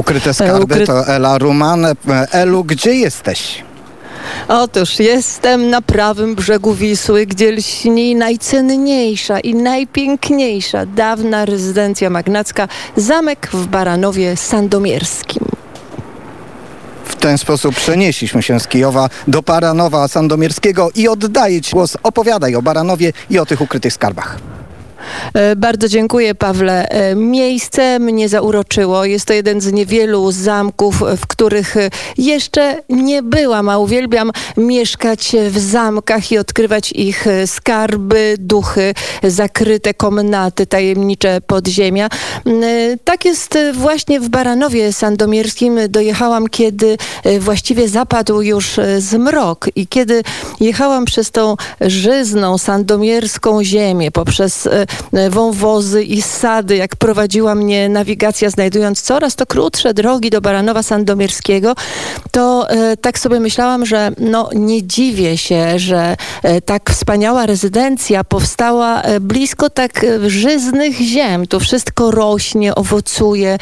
Ukryte skarby ukry... to Ela Ruman. Elu, gdzie jesteś? Otóż jestem na prawym brzegu Wisły, gdzie lśni najcenniejsza i najpiękniejsza dawna rezydencja magnacka, zamek w Baranowie Sandomierskim. W ten sposób przenieśliśmy się z Kijowa do Baranowa Sandomierskiego i oddaję Ci głos. Opowiadaj o Baranowie i o tych ukrytych skarbach. E, bardzo dziękuję, Pawle. E, miejsce mnie zauroczyło. Jest to jeden z niewielu zamków, w których jeszcze nie byłam, a uwielbiam mieszkać w zamkach i odkrywać ich skarby, duchy, zakryte komnaty, tajemnicze podziemia. E, tak jest właśnie w Baranowie Sandomierskim. Dojechałam, kiedy właściwie zapadł już zmrok i kiedy jechałam przez tą żyzną, sandomierską ziemię, poprzez wąwozy i sady, jak prowadziła mnie nawigacja, znajdując coraz to krótsze drogi do Baranowa Sandomierskiego, to e, tak sobie myślałam, że no nie dziwię się, że e, tak wspaniała rezydencja powstała blisko tak żyznych ziem. Tu wszystko rośnie, owocuje.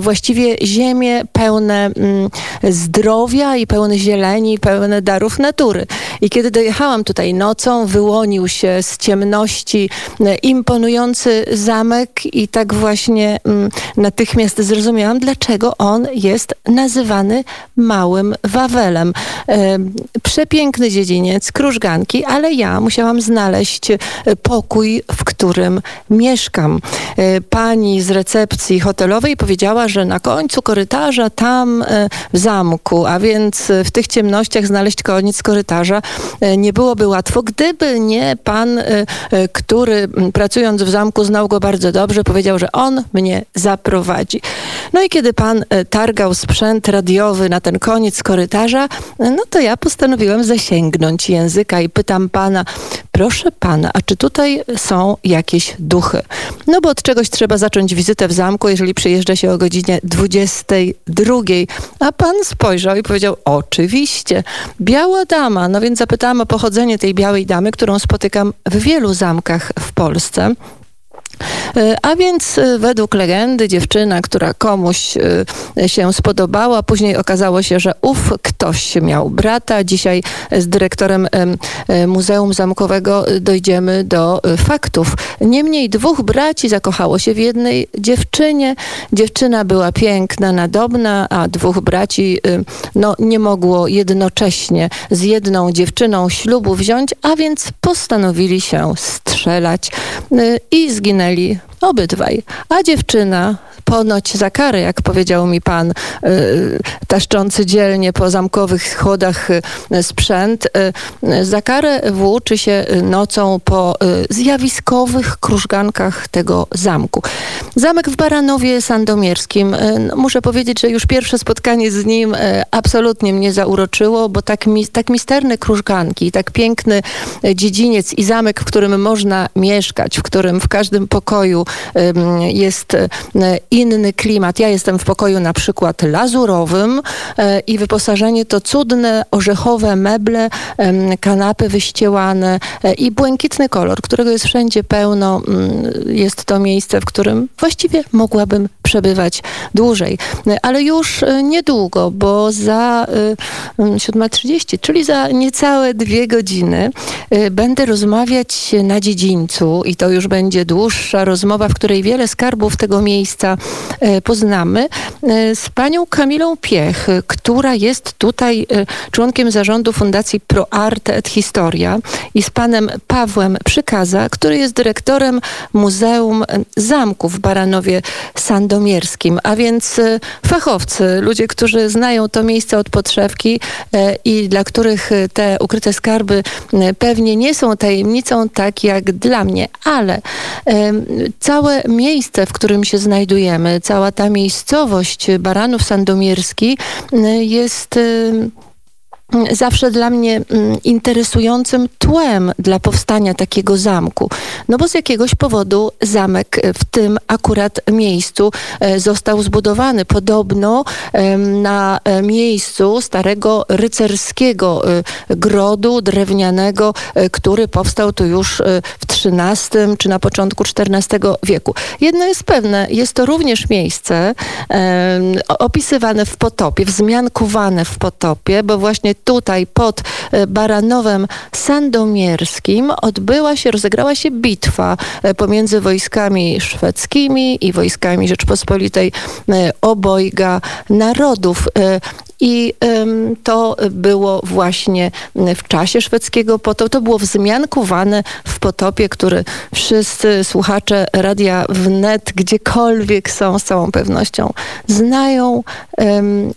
Właściwie ziemie pełne mm, zdrowia i pełne zieleni, pełne darów natury. I kiedy dojechałam tutaj nocą, wyłonił się z ciemności imponujący zamek i tak właśnie mm, natychmiast zrozumiałam, dlaczego on jest nazywany Małym Wawelem. Przepiękny dziedziniec, krużganki, ale ja musiałam znaleźć e, pokój, w którym mieszkam. E, pani z recepcji hotelowej powiedziała, że na końcu korytarza, tam e, w zamku, a więc w tych ciemnościach znaleźć koniec korytarza nie byłoby łatwo, gdyby nie pan, który pracując w zamku znał go bardzo dobrze, powiedział, że on mnie zaprowadzi. No i kiedy pan e, targał sprzęt radiowy na ten koniec korytarza, e, no to ja postanowiłem zasięgnąć języka i pytam pana, proszę pana, a czy tutaj są jakieś duchy? No bo od czegoś trzeba zacząć wizytę w zamku, jeżeli przyjeżdża się o godzinie 22. A pan spojrzał i powiedział, oczywiście, biała dama. No więc zapytałam o pochodzenie tej białej damy, którą spotykam w wielu zamkach w Polsce. E, a więc e, według legendy dziewczyna, która komuś e, się spodobała, później okazało się, że ów ktoś miał brata. Dzisiaj z dyrektorem Muzeum Zamkowego dojdziemy do faktów. Niemniej dwóch braci zakochało się w jednej dziewczynie. Dziewczyna była piękna, nadobna, a dwóch braci no, nie mogło jednocześnie z jedną dziewczyną ślubu wziąć, a więc postanowili się strzelać i zginęli zginęli obydwaj. A dziewczyna ponoć za karę, jak powiedział mi pan, y, taszczący dzielnie po zamkowych chodach y, sprzęt, y, za karę włóczy się nocą po zjawiskowych krużgankach tego zamku. Zamek w Baranowie Sandomierskim, no, muszę powiedzieć, że już pierwsze spotkanie z nim absolutnie mnie zauroczyło, bo tak, mi, tak misterne krużganki, tak piękny dziedziniec i zamek, w którym można mieszkać, w którym w każdym pokoju jest inny klimat. Ja jestem w pokoju na przykład lazurowym e, i wyposażenie to cudne, orzechowe meble, kanapy wyściełane i błękitny kolor, którego jest wszędzie pełno. Mm, jest to miejsce, w którym właściwie mogłabym przebywać dłużej. Ale już niedługo, bo za 7.30, czyli za niecałe dwie godziny będę rozmawiać na dziedzińcu i to już będzie dłuższa rozmowa, w której wiele skarbów tego miejsca E, poznamy e, z panią Kamilą Piech, która jest tutaj e, członkiem zarządu Fundacji Pro Arte et Historia i z panem Pawłem Przykaza, który jest dyrektorem Muzeum Zamku w Baranowie Sandomierskim, a więc fachowcy, ludzie, którzy znają to miejsce od podszewki i dla których te ukryte skarby pewnie nie są tajemnicą, tak jak dla mnie, ale całe miejsce, w którym się znajdujemy, cała ta miejscowość Baranów Sandomierski y, jest y, zawsze dla mnie mm, interesującym tłem dla powstania takiego zamku. No bo z jakiegoś powodu zamek w tym akurat miejscu e, został zbudowany. Podobno na e, miejscu starego rycerskiego e, grodu drewnianego, który powstał tu już w XIII czy na początku XIV wieku. Jedno jest pewne, jest to również miejsce opisywane w potopie, wzmiankowane w potopie, bo właśnie tutaj pod e, Baranowem Sandomierskim odbyła się, rozegrała się bitwa e, pomiędzy wojskami szwedzkimi i wojskami Rzeczpospolitej e, obojga narodów. I to było właśnie w czasie szwedzkiego potopu. To było wzmiankowane w potopie, który wszyscy słuchacze radia wnet, gdziekolwiek są, z całą pewnością znają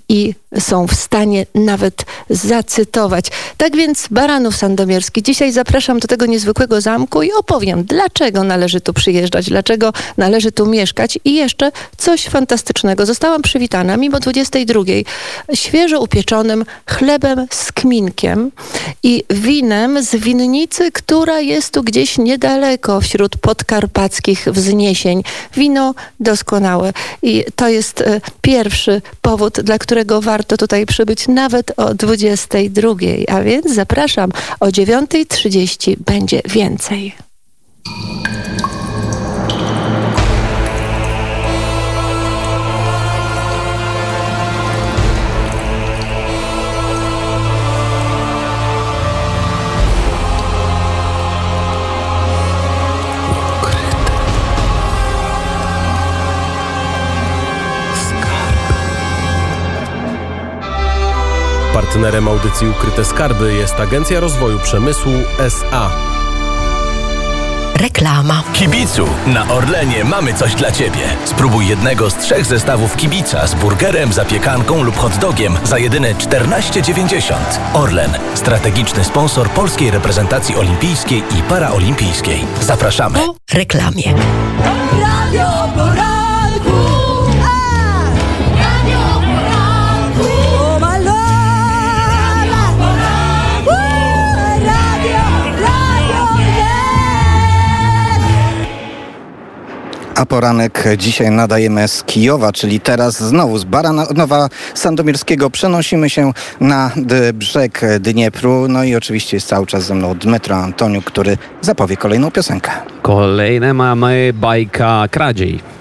i są w stanie nawet zacytować. Tak więc Baranów Sandomierski. Dzisiaj zapraszam do tego niezwykłego zamku i opowiem, dlaczego należy tu przyjeżdżać, dlaczego należy tu mieszkać i jeszcze coś fantastycznego. Zostałam przywitana mimo 22 świeżo upieczonym chlebem z kminkiem i winem z winnicy, która jest tu gdzieś niedaleko wśród podkarpackich wzniesień. Wino doskonałe i to jest e, pierwszy powód, dla którego warto tutaj przybyć nawet o 22, a więc zapraszam o 9.30 będzie więcej. Partnerem audycji Ukryte Skarby jest Agencja Rozwoju Przemysłu SA. Reklama. Kibicu, na Orlenie mamy coś dla Ciebie. Spróbuj jednego z trzech zestawów kibica z burgerem, zapiekanką lub hot dogiem za jedyne 14,90. Orlen, strategiczny sponsor polskiej reprezentacji olimpijskiej i paraolimpijskiej. Zapraszamy. Po reklamie. A poranek dzisiaj nadajemy z Kijowa, czyli teraz znowu z Baranowa Sandomierskiego przenosimy się na brzeg Dniepru. No i oczywiście jest cały czas ze mną Dmytro Antoniuk, który zapowie kolejną piosenkę. Kolejne mamy bajka kradziej.